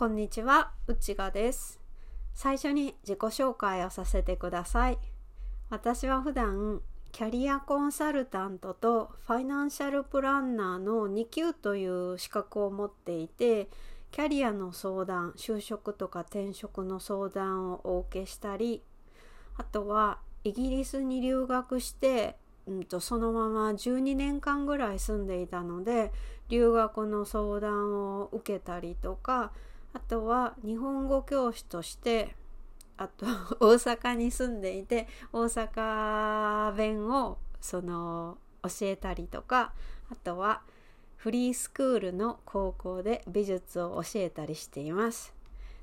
こんにちは、内賀です。最初に自己紹介をさせてください。私は普段キャリアコンサルタントとファイナンシャルプランナーの2級という資格を持っていて、キャリアの相談、就職とか転職の相談をお受けしたり、あとはイギリスに留学して、うん、とそのまま12年間ぐらい住んでいたので留学の相談を受けたりとかあとは日本語教師としてあと 大阪に住んでいて大阪弁をその教えたりとかあとはフリースクールの高校で美術を教えたりしています。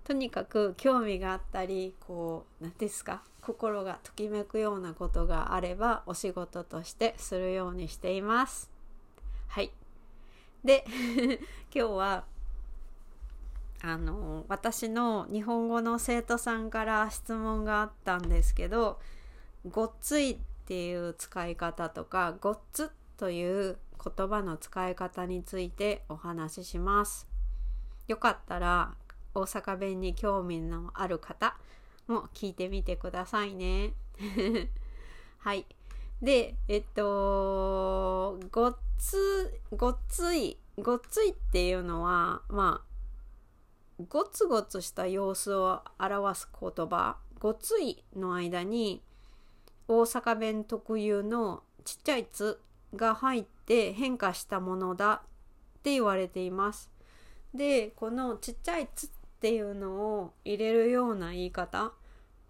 とにかく興味があったりこう何ですか心がときめくようなことがあればお仕事としてするようにしています。はい。で 今日はあの私の日本語の生徒さんから質問があったんですけど「ごっつい」っていう使い方とか「ごっつ」という言葉の使い方についてお話しします。よかったら大阪弁に興味のある方も聞いてみてくださいね。はい。で、えっと、ごっつ、ごっつい、ごっついっていうのは、まあ、ごつごつした様子を表す言葉、ごついの間に大阪弁特有のちっちゃいつが入って変化したものだって言われています。で、このちっちゃいつっていうのを入れるような言い方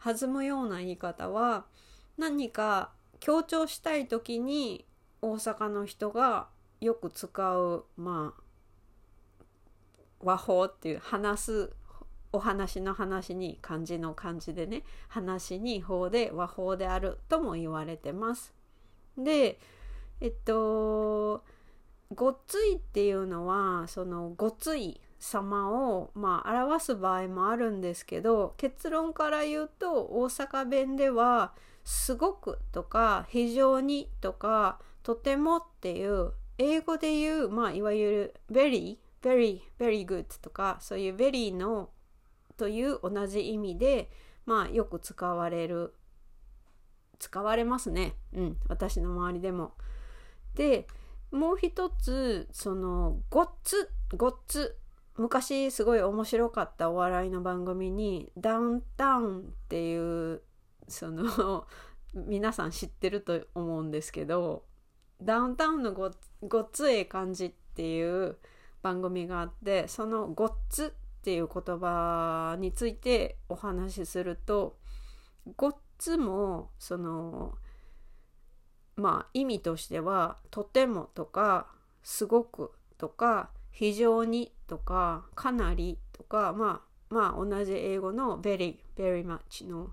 弾むような言い方は何か強調したい時に大阪の人がよく使うまあ和法っていう話すお話の話に漢字の漢字でね話に法で和法であるとも言われてます。でえっとごっついっていうのはそのごつい様を、まあ、表す場合もあるんですけど結論から言うと大阪弁では「すごく」とか「非常に」とか「とても」っていう英語で言う、まあ、いわゆる「very」「very」「very good」とかそういう「very」のという同じ意味で、まあ、よく使われる。使われますね、うん、私の周りでも。でもう一つその「ごっつ」「ごっつ」昔すごい面白かったお笑いの番組にダウンタウンっていうその 皆さん知ってると思うんですけどダウンタウンのごごっつええ感じっていう番組があってそのごっつっていう言葉についてお話しするとごっつもそのまあ意味としてはとてもとかすごくとか非常にとかかなりとかまあまあ同じ英語の very very much の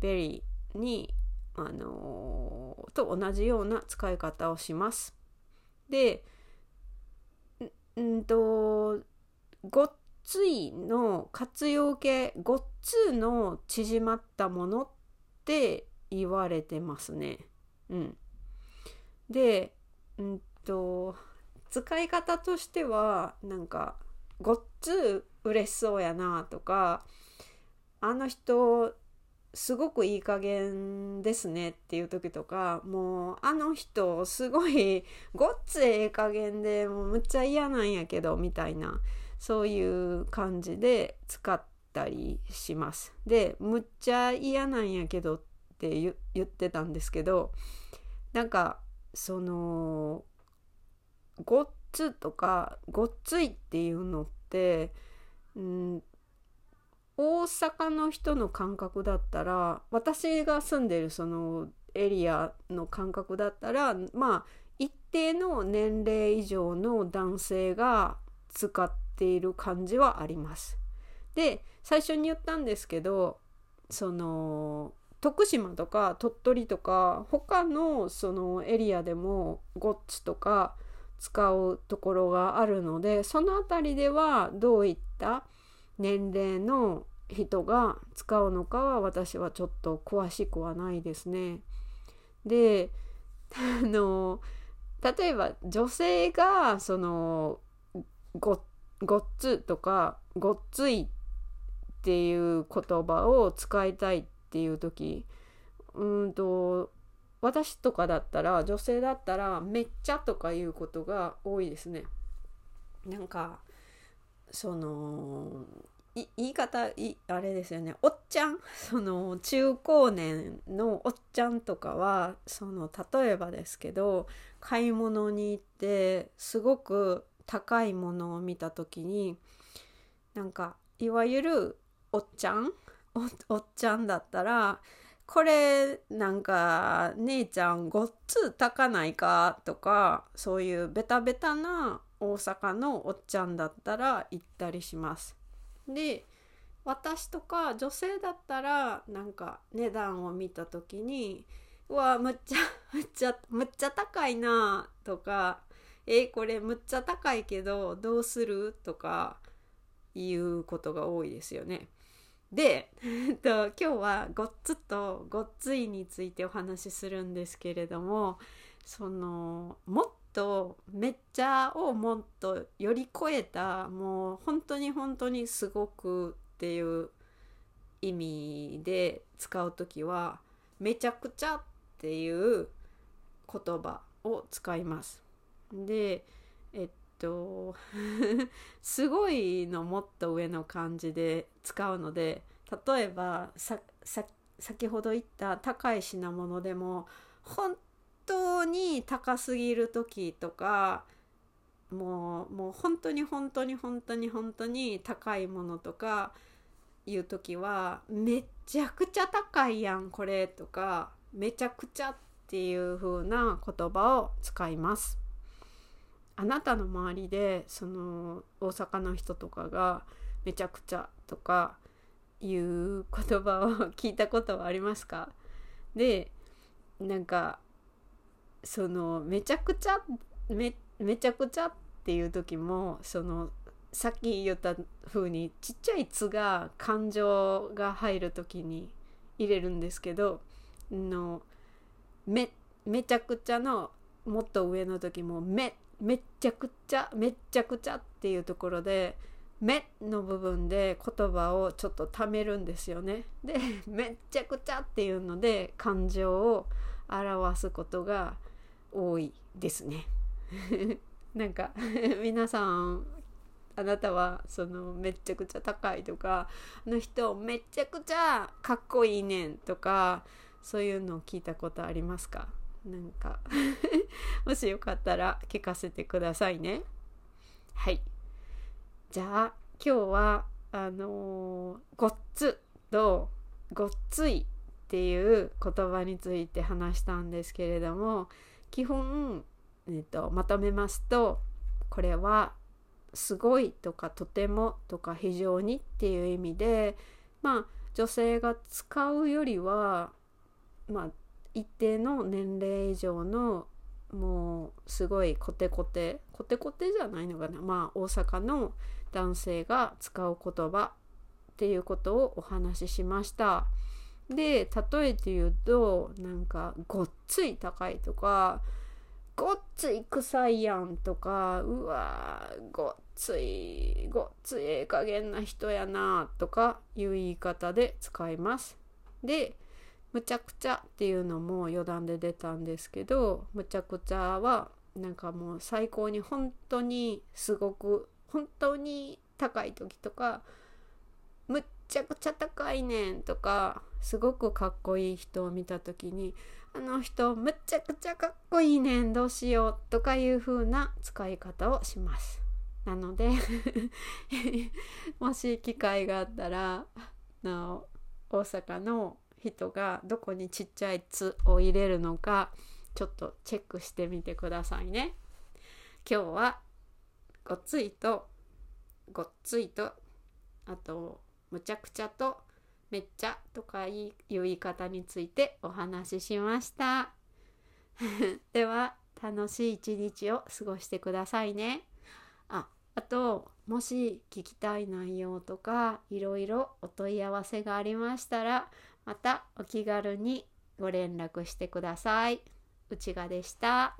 very にあのー、と同じような使い方をします。でんんとごっついの活用形ごっつの縮まったものって言われてますね。うん、でうんと使い方としてはなんかごっつ嬉しそうやなとかあの人すごくいい加減ですねっていう時とかもうあの人すごい ごっつええ加減でもうむっちゃ嫌なんやけどみたいなそういう感じで使ったりします。でむっちゃ嫌なんやけどって言ってたんですけどなんかそのごっつとかごっついっていうのって、うん、大阪の人の感覚だったら私が住んでるそのエリアの感覚だったらまあ一定の年齢以上の男性が使っている感じはあります。で最初に言ったんですけどその徳島とか鳥取とか他のそのエリアでもゴッツとか使うところがあるのでその辺りではどういった年齢の人が使うのかは私はちょっと詳しくはないですね。であの例えば女性がそのごっごっつとかごっついっていう言葉を使いたいっていう時うんと私とかだったら女性だったらめっちゃとかいうことが多いですね。なんかその言い方いあれですよね。おっちゃん？その中高年のおっちゃんとかはその例えばですけど買い物に行ってすごく高いものを見た時になんかいわゆるおっちゃん？おっちゃんだったらこれなんか姉ちゃんごっつ高ないか？とかそういうベタベタな大阪のおっちゃんだったら行ったりします。で私とか女性だったらなんか値段を見た時に「うわむっちゃ むっちゃむっちゃ高いな」とか「えこれむっちゃ高いけどどうする?」とかいうことが多いですよね。で、えっと、今日はごっつとごっついについてお話しするんですけれどもそのもっとめっちゃをもっとより超えたもう本当に本当にすごくっていう意味で使う時はめちゃくちゃっていう言葉を使います。でえっと すごいのもっと上の感じで使うので例えば先ほど言った高い品物でも本当に高すぎる時とかもうもう本当に本当に本当に本当に高いものとかいう時はめちゃくちゃ高いやんこれとかめちゃくちゃっていう風な言葉を使います。あなたの周りでその大阪の人とかがめちゃくちゃとかいう言葉を聞いたことはありますか？でなんかそのめちゃくちゃめめちゃくちゃっていう時もそのさっき言った風にちっちゃい「つ」が感情が入る時に入れるんですけどのめめちゃくちゃのもっと上の時もめめっちゃくちゃめっちゃくちゃっていうところで「め」の部分で言葉をちょっとためるんですよね。で「めっちゃくちゃ」っていうので感情を表すことが多いですね。なんか 皆さんあなたはそのめっちゃくちゃ高いとかあの人めっちゃくちゃかっこいいねんとかそういうのを聞いたことありますか？なんか もしよかったら聞かせてくださいね。はいじゃあ今日はあのー、ごっつとごっついっていう言葉について話したんですけれども基本、えーと、まとめますとこれはすごいとかとてもとか非常にっていう意味でまあ女性が使うよりはまあ一定の年齢以上のもうすごいコテコテコテコテじゃないのかなまあ大阪の男性が使う言葉っていうことをお話ししました。で例えて言うとなんかごっつい高いとかごっつい臭いやんとかうわごっついごっついええ加減な人やなとかいう言い方で使います。でむちゃくちゃっていうのも余談で出たんですけどむちゃくちゃはなんかもう最高に本当にすごく本当に高い時とかむっちゃくちゃ高いねんとかすごくかっこいい人を見た時にあの人むっちゃくちゃかっこいいねんどうしようとかいう風な使い方をします。なので もし機会があったらの大阪の人がどこにちっちゃい「つ」を入れるのかちょっとチェックしてみてくださいね。今日はごっついとごっついとあとむちゃくちゃとめっちゃとかいう言い方についてお話ししました。では楽しい一日を過ごしてくださいね。ああともし聞きたい内容とかいろいろお問い合わせがありましたらまたお気軽にご連絡してください。内賀でした。